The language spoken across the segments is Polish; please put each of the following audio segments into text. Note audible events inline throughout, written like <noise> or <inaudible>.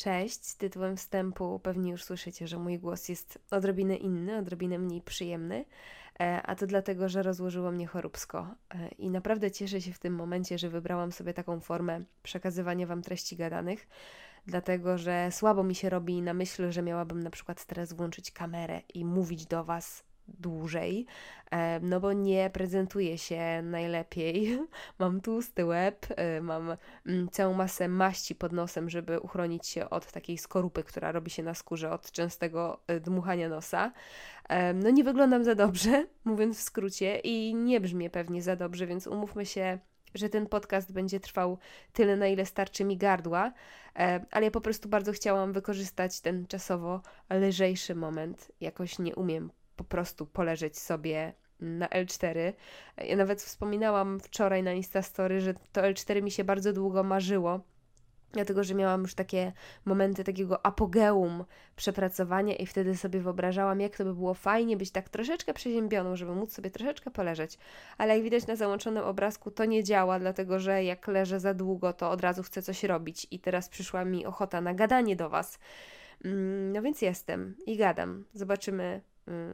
Cześć, tytułem wstępu pewnie już słyszycie, że mój głos jest odrobinę inny, odrobinę mniej przyjemny, e, a to dlatego, że rozłożyło mnie choróbsko. E, I naprawdę cieszę się w tym momencie, że wybrałam sobie taką formę przekazywania Wam treści gadanych, dlatego że słabo mi się robi na myśl, że miałabym na przykład teraz włączyć kamerę i mówić do Was dłużej, no bo nie prezentuję się najlepiej. <laughs> Mam tłusty łeb, mam mm, całą masę maści pod nosem, żeby uchronić się od takiej skorupy, która robi się na skórze od częstego e, dmuchania nosa. No nie wyglądam za dobrze, <laughs> mówiąc w skrócie, i nie brzmię pewnie za dobrze, więc umówmy się, że ten podcast będzie trwał tyle, na ile starczy mi gardła, ale ja po prostu bardzo chciałam wykorzystać ten czasowo lżejszy moment. Jakoś nie umiem po prostu poleżeć sobie na L4. Ja nawet wspominałam wczoraj na Instastory, że to L4 mi się bardzo długo marzyło, dlatego że miałam już takie momenty takiego apogeum przepracowania i wtedy sobie wyobrażałam, jak to by było fajnie być tak troszeczkę przeziębioną, żeby móc sobie troszeczkę poleżeć. Ale jak widać na załączonym obrazku, to nie działa, dlatego że jak leżę za długo, to od razu chcę coś robić i teraz przyszła mi ochota na gadanie do Was. Mm, no więc jestem i gadam. Zobaczymy,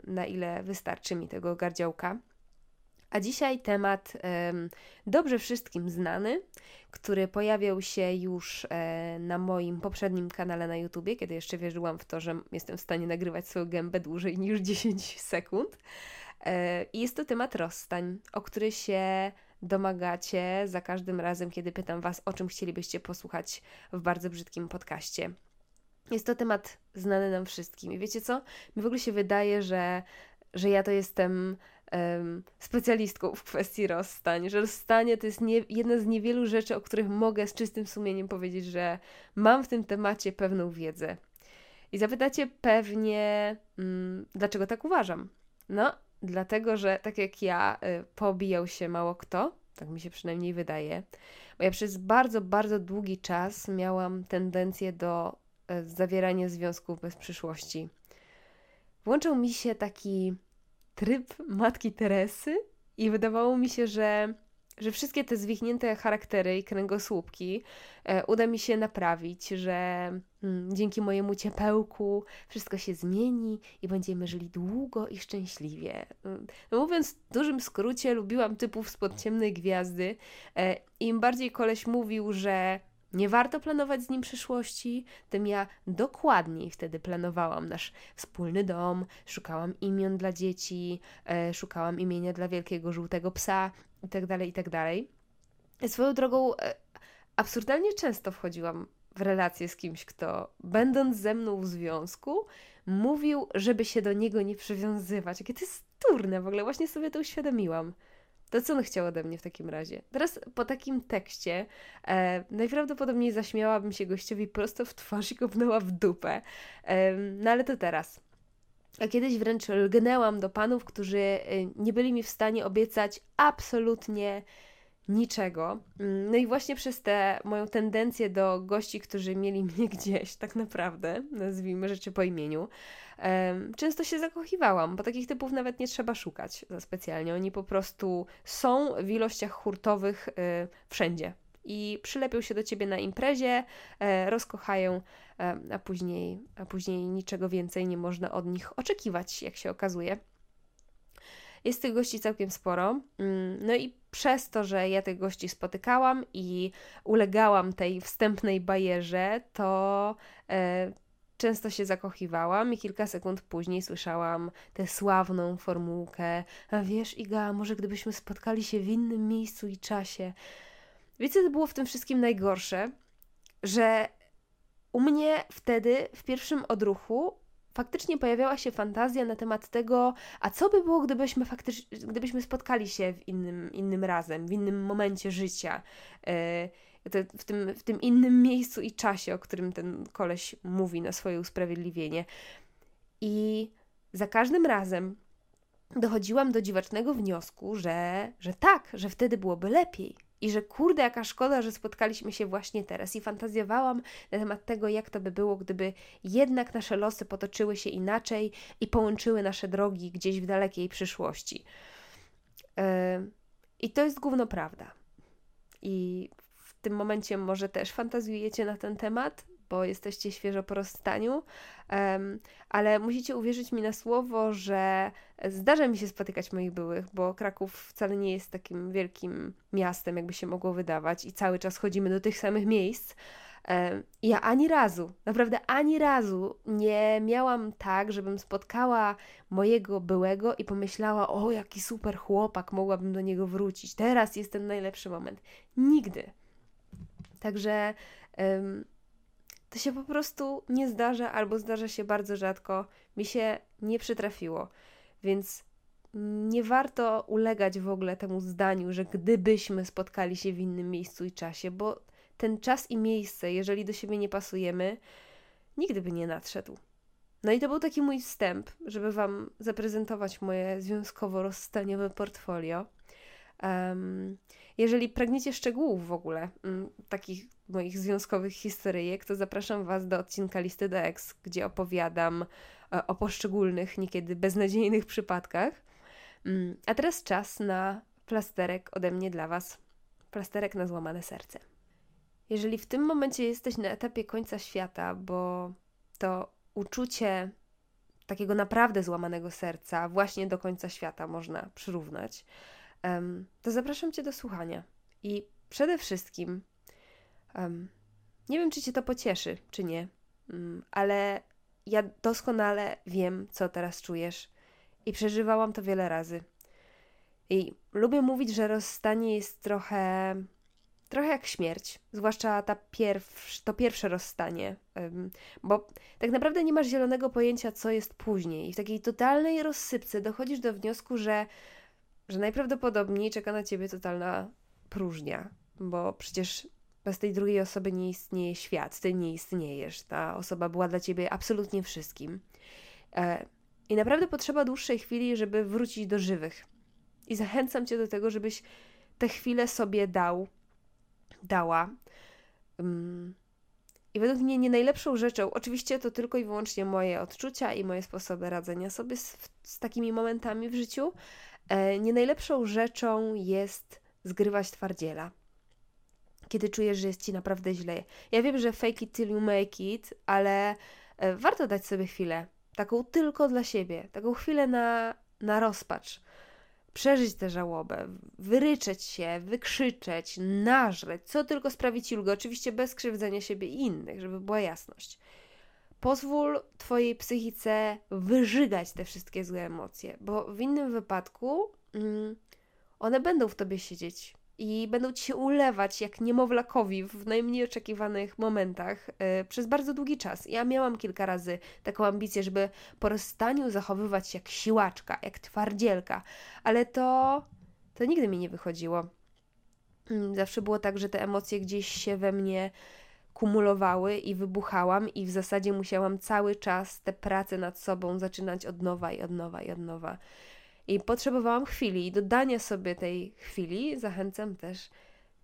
na ile wystarczy mi tego gardziołka. A dzisiaj temat dobrze wszystkim znany, który pojawiał się już e, na moim poprzednim kanale na YouTubie, kiedy jeszcze wierzyłam w to, że jestem w stanie nagrywać swoją gębę dłużej niż <laughs> 10 sekund. E, I jest to temat rozstań, o który się domagacie za każdym razem, kiedy pytam Was, o czym chcielibyście posłuchać w bardzo brzydkim podcaście. Jest to temat znany nam wszystkim. I wiecie co? Mi w ogóle się wydaje, że, że ja to jestem um, specjalistką w kwestii rozstań. Że rozstanie to jest nie, jedna z niewielu rzeczy, o których mogę z czystym sumieniem powiedzieć, że mam w tym temacie pewną wiedzę. I zapytacie pewnie, um, dlaczego tak uważam? No, dlatego, że tak jak ja, y, pobijał się mało kto, tak mi się przynajmniej wydaje, bo ja przez bardzo, bardzo długi czas miałam tendencję do zawieranie związków bez przyszłości. Włączył mi się taki tryb matki Teresy i wydawało mi się, że, że wszystkie te zwichnięte charaktery i kręgosłupki e, uda mi się naprawić, że mm, dzięki mojemu ciepełku wszystko się zmieni i będziemy żyli długo i szczęśliwie. Mm, no mówiąc w dużym skrócie, lubiłam typów spod ciemnej gwiazdy. E, Im bardziej koleś mówił, że nie warto planować z nim przyszłości, tym ja dokładniej wtedy planowałam nasz wspólny dom, szukałam imion dla dzieci, e, szukałam imienia dla wielkiego żółtego psa itd., tak itd. Tak Swoją drogą e, absurdalnie często wchodziłam w relację z kimś, kto będąc ze mną w związku, mówił, żeby się do niego nie przywiązywać. Jakie to jest turne w ogóle, właśnie sobie to uświadomiłam. To co on chciał ode mnie w takim razie? Teraz po takim tekście e, najprawdopodobniej zaśmiałabym się gościowi prosto w twarz i kopnęła w dupę. E, no ale to teraz. A kiedyś wręcz lgnęłam do panów, którzy e, nie byli mi w stanie obiecać absolutnie niczego. Mm, no i właśnie przez tę moją tendencję do gości, którzy mieli <laughs> mnie gdzieś, tak naprawdę, nazwijmy rzeczy po imieniu, często się zakochiwałam, bo takich typów nawet nie trzeba szukać za specjalnie. Oni po prostu są w ilościach hurtowych y, wszędzie. I przylepią się do ciebie na imprezie, e, rozkochają, e, a później, a później niczego więcej nie można od nich oczekiwać, jak się okazuje. Jest tych gości całkiem sporo. Mm, no i przez to, że ja tych gości spotykałam i ulegałam tej wstępnej bajerze, to e, często się zakochiwałam i kilka sekund później słyszałam tę sławną formułkę: A wiesz, Iga, może gdybyśmy spotkali się w innym miejscu i czasie. Wiecie, co było w tym wszystkim najgorsze? Że u mnie wtedy w pierwszym odruchu faktycznie pojawiała się fantazja na temat tego, a co by było, gdybyśmy faktycznie, gdybyśmy spotkali się w innym, innym razem, w innym momencie życia, yy, w, tym, w tym innym miejscu i czasie, o którym ten koleś mówi na swoje usprawiedliwienie. I za każdym razem dochodziłam do dziwacznego wniosku, że, że tak, że wtedy byłoby lepiej, i że kurde, jaka szkoda, że spotkaliśmy się właśnie teraz. I fantazjowałam na temat tego, jak to by było, gdyby jednak nasze losy potoczyły się inaczej i połączyły nasze drogi gdzieś w dalekiej przyszłości. Yy, I to jest główno prawda. I w tym momencie może też fantazjujecie na ten temat, bo jesteście świeżo po rozstaniu, um, ale musicie uwierzyć mi na słowo, że zdarza mi się spotykać moich byłych, bo Kraków wcale nie jest takim wielkim miastem, jakby się mogło wydawać, i cały czas chodzimy do tych samych miejsc. Ja ani razu, naprawdę ani razu nie miałam tak, żebym spotkała mojego byłego i pomyślała: O, jaki super chłopak, mogłabym do niego wrócić. Teraz jest ten najlepszy moment. Nigdy. Także um, to się po prostu nie zdarza, albo zdarza się bardzo rzadko. Mi się nie przytrafiło. Więc nie warto ulegać w ogóle temu zdaniu, że gdybyśmy spotkali się w innym miejscu i czasie, bo ten czas i miejsce, jeżeli do siebie nie pasujemy, nigdy by nie nadszedł. No i to był taki mój wstęp, żeby Wam zaprezentować moje związkowo-rozstaniowe portfolio. Jeżeli pragniecie szczegółów w ogóle um, takich moich związkowych historyjek, to zapraszam Was do odcinka Listy do Ex, gdzie opowiadam e, o poszczególnych, niekiedy beznadziejnych przypadkach. Um, a teraz czas na plasterek ode mnie dla Was. Plasterek na złamane serce. Jeżeli w tym momencie jesteś na etapie końca świata, bo to uczucie takiego naprawdę złamanego serca właśnie do końca świata można przyrównać, to zapraszam Cię do słuchania. I przede wszystkim, nie wiem, czy Cię to pocieszy, czy nie, um, ale ja doskonale wiem, co teraz czujesz i przeżywałam to wiele razy. I lubię mówić, że rozstanie jest trochę trochę jak śmierć, zwłaszcza ta pierw, to pierwsze rozstanie, bo tak naprawdę nie masz zielonego pojęcia, co jest później. I w takiej totalnej rozsypce dochodzisz do wniosku, że, że najprawdopodobniej czeka na ciebie totalna próżnia, bo przecież bez tej drugiej osoby nie istnieje świat, ty nie istniejesz. Ta osoba była dla ciebie absolutnie wszystkim. E, I naprawdę potrzeba dłuższej chwili, żeby wrócić do żywych. I zachęcam cię do tego, żebyś tę chwilę sobie dał, dała. I według mnie nie najlepszą rzeczą, oczywiście to tylko i wyłącznie moje odczucia i moje sposoby radzenia sobie z, z takimi momentami w życiu, nie najlepszą rzeczą jest zgrywać twardziela. Kiedy czujesz, że jest ci naprawdę źle. Ja wiem, że fake it till you make it, ale e, warto dać sobie chwilę. Taką tylko dla siebie. Taką chwilę na, na rozpacz przeżyć tę żałobę, wyryczeć się, wykrzyczeć, nażreć, co tylko sprawi ci ulgę, oczywiście bez krzywdzenia siebie i innych, żeby była jasność. Pozwól Twojej psychice wyżygać te wszystkie złe emocje, bo w innym wypadku mm, one będą w Tobie siedzieć i będą ci się ulewać jak niemowlakowi w najmniej oczekiwanych momentach yy, przez bardzo długi czas. Ja miałam kilka razy taką ambicję, żeby po rozstaniu zachowywać się jak siłaczka, jak twardzielka, ale to, to nigdy mi nie wychodziło. Yy, zawsze było tak, że te emocje gdzieś się we mnie kumulowały i wybuchałam, i w zasadzie musiałam cały czas te prace nad sobą zaczynać od nowa i od nowa i od nowa. I potrzebowałam chwili i dodania sobie tej chwili zachęcam też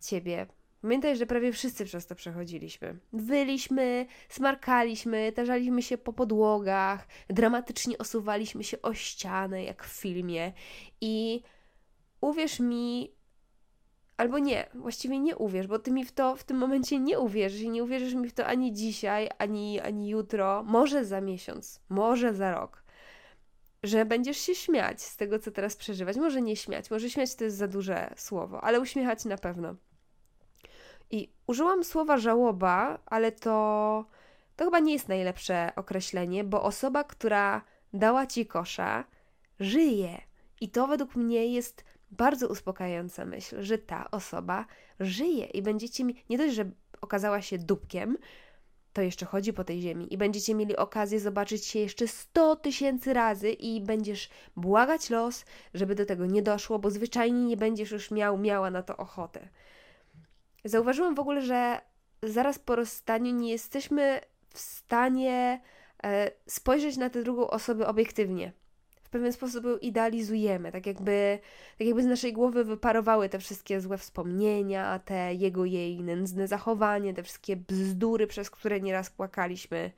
Ciebie. Pamiętaj, że prawie wszyscy przez to przechodziliśmy. Wyliśmy, smarkaliśmy, tarzaliśmy się po podłogach, dramatycznie osuwaliśmy się o ścianę, jak w filmie. I uwierz mi, albo nie, właściwie nie uwierz, bo ty mi w to w tym momencie nie uwierzysz i nie uwierzysz mi w to ani dzisiaj, ani, ani jutro, może za miesiąc, może za rok że będziesz się śmiać z tego, co teraz przeżywać. Może nie śmiać, może śmiać to jest za duże słowo, ale uśmiechać na pewno. I użyłam słowa żałoba, ale to, to chyba nie jest najlepsze określenie, bo osoba, która dała ci kosza, żyje. I to według mnie jest bardzo uspokajająca myśl, że ta osoba żyje i będziecie mi nie dość, że okazała się dupkiem, to jeszcze chodzi po tej ziemi i będziecie mieli okazję zobaczyć się jeszcze 100 tysięcy razy i będziesz błagać los, żeby do tego nie doszło, bo zwyczajnie nie będziesz już miał, miała na to ochotę. Zauważyłam w ogóle, że zaraz po rozstaniu nie jesteśmy w stanie e, spojrzeć na tę drugą osobę obiektywnie pewien sposób ją idealizujemy, tak jakby, tak jakby z naszej głowy wyparowały te wszystkie złe wspomnienia, te jego, jej nędzne zachowanie, te wszystkie bzdury, przez które nieraz płakaliśmy.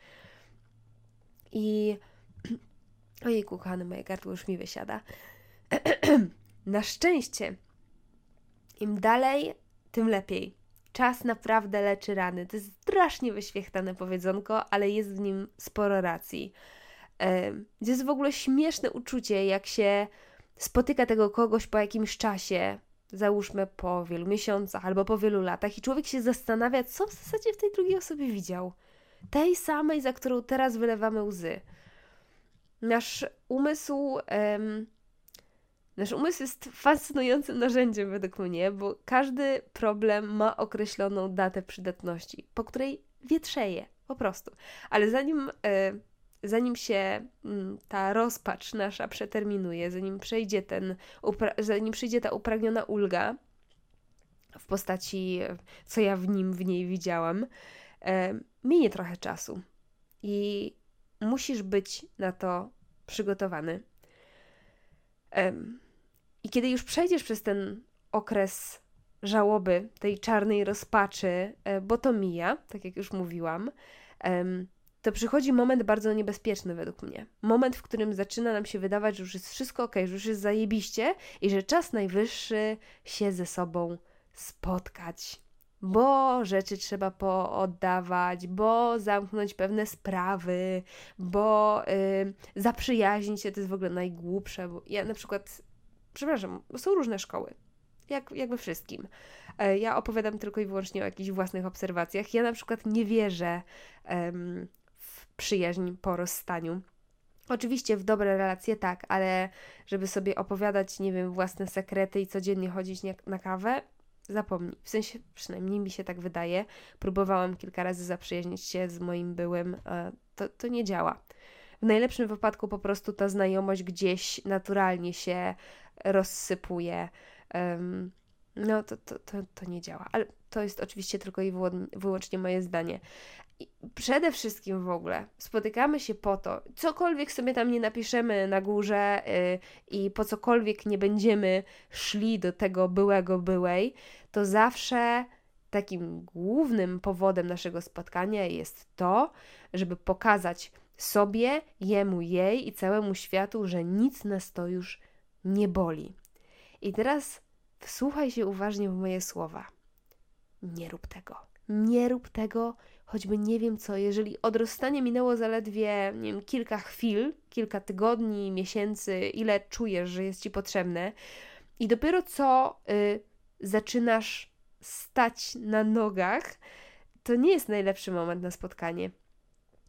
I <clears throat> ojej, kochany, moje gardło już mi wysiada. <clears throat> Na szczęście, im dalej, tym lepiej. Czas naprawdę leczy rany. To jest strasznie wyświechtane powiedzonko, ale jest w nim sporo racji. To jest w ogóle śmieszne uczucie, jak się spotyka tego kogoś po jakimś czasie, załóżmy po wielu miesiącach albo po wielu latach, i człowiek się zastanawia, co w zasadzie w tej drugiej osobie widział. Tej samej, za którą teraz wylewamy łzy. Nasz umysł. Um, nasz umysł jest fascynującym narzędziem według mnie, bo każdy problem ma określoną datę przydatności, po której wietrzeje, po prostu. Ale zanim. E, zanim się mm, ta rozpacz nasza przeterminuje, zanim przejdzie ten, zanim przyjdzie ta upragniona ulga w postaci, co ja w nim, w niej widziałam, e, minie trochę czasu i musisz być na to przygotowany. I kiedy już przejdziesz przez ten okres żałoby, tej czarnej rozpaczy, e, bo to mija, tak jak już mówiłam, to przychodzi moment bardzo niebezpieczny według mnie. Moment, w którym zaczyna nam się wydawać, że już jest wszystko ok, że już jest zajebiście i że czas najwyższy się ze sobą spotkać. Bo rzeczy trzeba pooddawać, bo zamknąć pewne sprawy, bo yy, zaprzyjaźnić się to jest w ogóle najgłupsze. Bo ja na przykład, przepraszam, są różne szkoły, jak, jak we wszystkim. E, ja opowiadam tylko i wyłącznie o jakichś własnych obserwacjach. Ja na przykład nie wierzę przyjaźń po rozstaniu. Oczywiście w dobre relacje tak, ale żeby sobie opowiadać, nie wiem, własne sekrety i codziennie chodzić na kawę, zapomnij. W sensie, przynajmniej mi się tak wydaje. Próbowałam kilka razy zaprzyjaźnić się z moim byłym, to, to nie działa. W najlepszym wypadku po prostu ta znajomość gdzieś naturalnie się rozsypuje. No to, to, to, to nie działa. Ale to jest oczywiście tylko i wyłącznie moje zdanie. I przede wszystkim w ogóle spotykamy się po to, cokolwiek sobie tam nie napiszemy na górze yy, i po cokolwiek nie będziemy szli do tego byłego byłej, to zawsze takim głównym powodem naszego spotkania jest to, żeby pokazać sobie, jemu, jej i całemu światu, że nic nas to już nie boli. I teraz wsłuchaj się uważnie w moje słowa. Nie rób tego. Nie rób tego, choćby nie wiem co, jeżeli od rozstania minęło zaledwie, nie wiem, kilka chwil, kilka tygodni, miesięcy, ile czujesz, że jest ci potrzebne, i dopiero co y, zaczynasz stać na nogach, to nie jest najlepszy moment na spotkanie.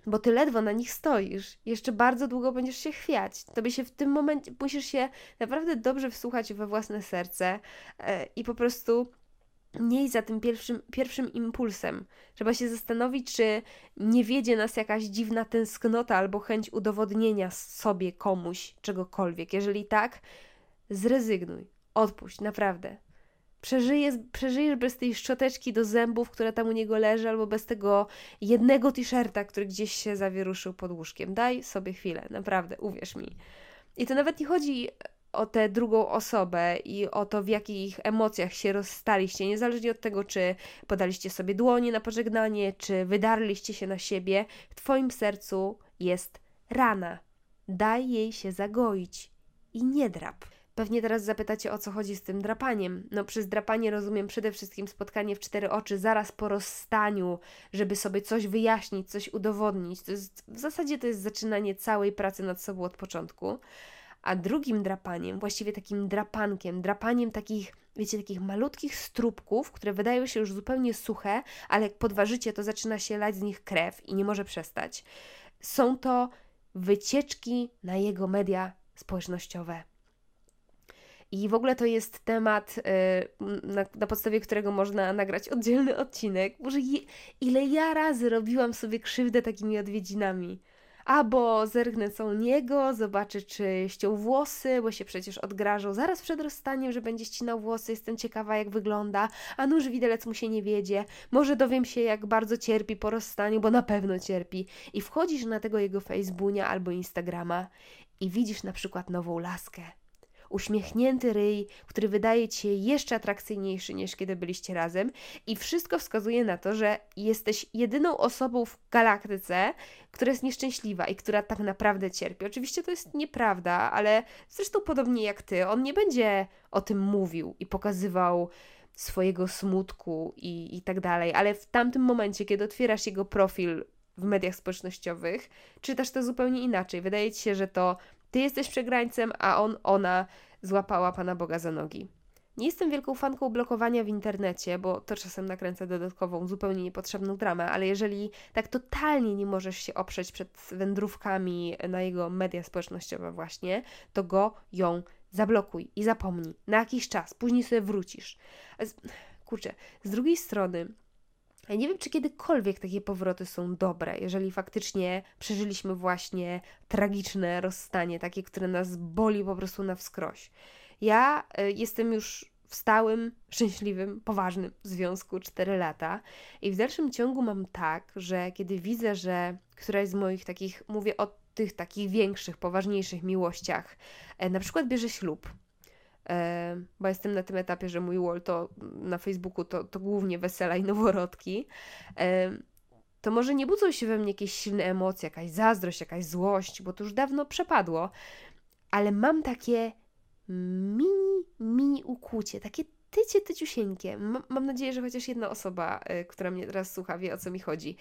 Bo ty ledwo na nich stoisz. Jeszcze bardzo długo będziesz się chwiać. Tobie się w tym momencie musisz się naprawdę dobrze wsłuchać we własne serce yy, i po prostu nie za tym pierwszym, pierwszym impulsem. Trzeba się zastanowić, czy nie wiedzie nas jakaś dziwna tęsknota albo chęć udowodnienia sobie komuś czegokolwiek. Jeżeli tak, zrezygnuj, odpuść, naprawdę. Przeżyjesz, przeżyjesz bez tej szczoteczki do zębów, która tam u niego leży, albo bez tego jednego t-shirta, który gdzieś się zawieruszył pod łóżkiem. Daj sobie chwilę, naprawdę, uwierz mi. I to nawet nie chodzi o tę drugą osobę i o to, w jakich emocjach się rozstaliście, niezależnie od tego, czy podaliście sobie dłonie na pożegnanie, czy wydarliście się na siebie, w Twoim sercu jest rana. Daj jej się zagoić i nie drap. Pewnie teraz zapytacie, o co chodzi z tym drapaniem. No, przez drapanie rozumiem przede wszystkim spotkanie w cztery oczy zaraz po rozstaniu, żeby sobie coś wyjaśnić, coś udowodnić. To jest, w zasadzie to jest zaczynanie całej pracy nad sobą od początku a drugim drapaniem, właściwie takim drapankiem, drapaniem takich, wiecie, takich malutkich strubków, które wydają się już zupełnie suche, ale jak podważycie, to zaczyna się lać z nich krew i nie może przestać. Są to wycieczki na jego media społecznościowe. I w ogóle to jest temat, y, na, na, podstawie którego można nagrać oddzielny odcinek. Może je, ile ja razy robiłam sobie krzywdę takimi odwiedzinami albo zerknę co u niego, zobaczę czy ściął włosy, bo się przecież odgrażał zaraz przed rozstaniem, że będzie ścinał włosy, jestem ciekawa jak wygląda, a nuż widelec mu się nie wiedzie, może dowiem się jak bardzo cierpi po rozstaniu, bo na pewno cierpi. I wchodzisz na tego jego Facebooka albo Instagrama i widzisz na przykład nową laskę uśmiechnięty ryj, który wydaje ci się jeszcze atrakcyjniejszy niż kiedy byliście razem, i wszystko wskazuje na to, że jesteś jedyną osobą w galaktyce, która jest nieszczęśliwa i która tak naprawdę cierpi. Oczywiście to jest nieprawda, ale zresztą podobnie jak ty, on nie będzie o tym mówił i pokazywał swojego smutku i, i tak dalej, ale w tamtym momencie, kiedy otwierasz jego profil w mediach społecznościowych, czytasz to zupełnie inaczej. Wydaje ci się, że to ty jesteś przegrańcem, a on, ona złapała Pana Boga za nogi. Nie jestem wielką fanką blokowania w internecie, bo to czasem nakręca dodatkową, zupełnie niepotrzebną dramę, ale jeżeli tak totalnie nie możesz się oprzeć przed wędrówkami na jego media społecznościowe właśnie, to go, ją zablokuj i zapomnij na jakiś czas, później sobie wrócisz. Kurczę, z drugiej strony ja nie wiem, czy kiedykolwiek takie powroty są dobre, jeżeli faktycznie przeżyliśmy właśnie tragiczne rozstanie, takie, które nas boli po prostu na wskroś. Ja y, jestem już w stałym, szczęśliwym, poważnym związku 4 lata i w dalszym ciągu mam tak, że kiedy widzę, że któraś z moich takich, mówię o tych takich większych, poważniejszych miłościach, e, na przykład bierze ślub, e, bo jestem na tym etapie, że mój wall to na Facebooku to, to głównie wesela i noworodki, e, to może nie budzą się we mnie jakieś silne emocje, jakaś zazdrość, jakaś złość, bo to już dawno przepadło, ale mam takie mini, mini ukłucie, takie tycie, tyciusieńkie. mam nadzieję, że chociaż jedna osoba, y, która mnie teraz słucha, wie o co mi chodzi.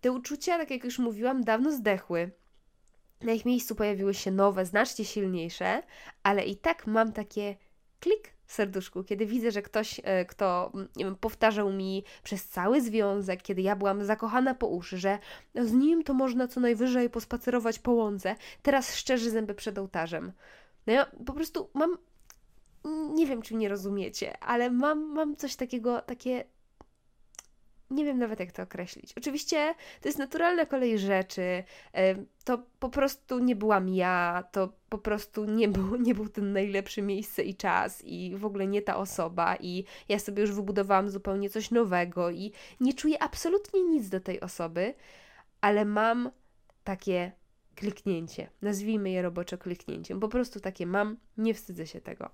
Te uczucia, tak jak już mówiłam, dawno zdechły. Na ich miejscu pojawiły się nowe, znacznie silniejsze, ale i tak mam takie klik serduszku, kiedy widzę, że ktoś, e, kto wiem, powtarzał mi przez cały związek, kiedy ja byłam zakochana po uszy, że z nim to można co najwyżej pospacerować po łące, teraz szczerzy zęby przed ołtarzem. No ja po prostu mam, nie wiem, czy mnie rozumiecie, ale mam, mam coś takiego, takie nie wiem nawet jak to określić. Oczywiście to jest naturalna kolej rzeczy. To po prostu nie byłam ja, to po prostu nie był, <laughs> nie był ten najlepszy miejsce i czas, i w ogóle nie ta osoba, i ja sobie już wybudowałam zupełnie coś nowego, i nie czuję absolutnie nic do tej osoby, ale mam takie kliknięcie. Nazwijmy je roboczo kliknięciem. Po prostu takie mam, nie wstydzę się tego.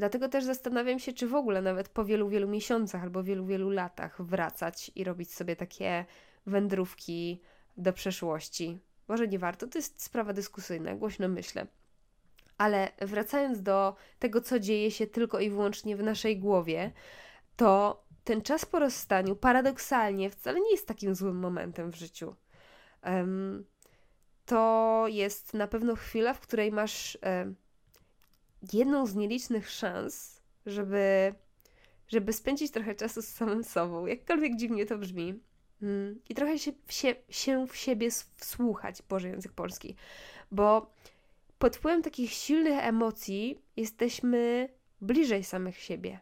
Dlatego też zastanawiam się, czy w ogóle nawet po wielu, wielu miesiącach albo wielu, wielu latach wracać i robić sobie takie wędrówki do przeszłości. Może nie warto, to jest sprawa dyskusyjna, głośno myślę. Ale wracając do tego, co dzieje się tylko i wyłącznie w naszej głowie, to ten czas po rozstaniu paradoksalnie wcale nie jest takim złym momentem w życiu. Um, to jest na pewno chwila, w której masz um, jedną z nielicznych szans, żeby, żeby spędzić trochę czasu z samym sobą, jakkolwiek dziwnie to brzmi. Mm, I trochę się, się, się w siebie wsłuchać, Boże język polski, bo pod wpływem takich silnych emocji jesteśmy bliżej samych siebie.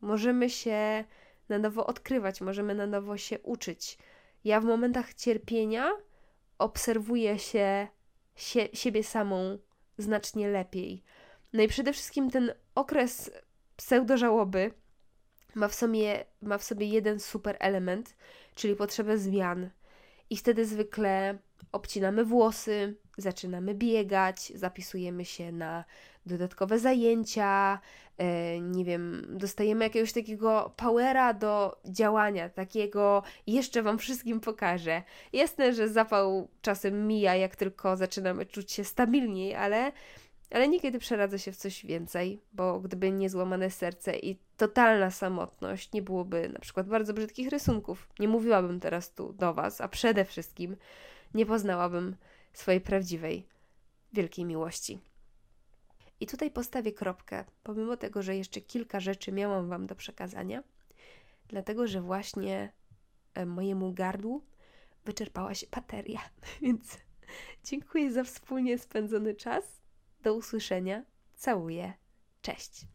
Możemy się na nowo odkrywać, możemy na nowo się uczyć. Ja w momentach cierpienia obserwuję się, się siebie samą znacznie lepiej. No i przede wszystkim ten okres pseudożałoby ma w sobie, ma w sobie jeden super element, czyli potrzebę zmian. I wtedy zwykle obcinamy włosy, zaczynamy biegać, zapisujemy się na dodatkowe zajęcia, yy, nie wiem, dostajemy jakiegoś takiego powera do działania, takiego jeszcze Wam wszystkim pokażę. Jasne, że zapał czasem mija, jak tylko zaczynamy czuć się stabilniej, ale ale niekiedy przeradza się w coś więcej, bo gdyby nie złamane serce i totalna samotność, nie byłoby na przykład bardzo brzydkich rysunków. Nie mówiłabym teraz tu do Was, a przede wszystkim nie poznałabym swojej prawdziwej, wielkiej miłości. I tutaj postawię kropkę, pomimo tego, że jeszcze kilka rzeczy miałam Wam do przekazania, dlatego że właśnie e, mojemu gardłu wyczerpała się bateria, <laughs> więc dziękuję za wspólnie spędzony czas do usłyszenia. Całuję. Cześć.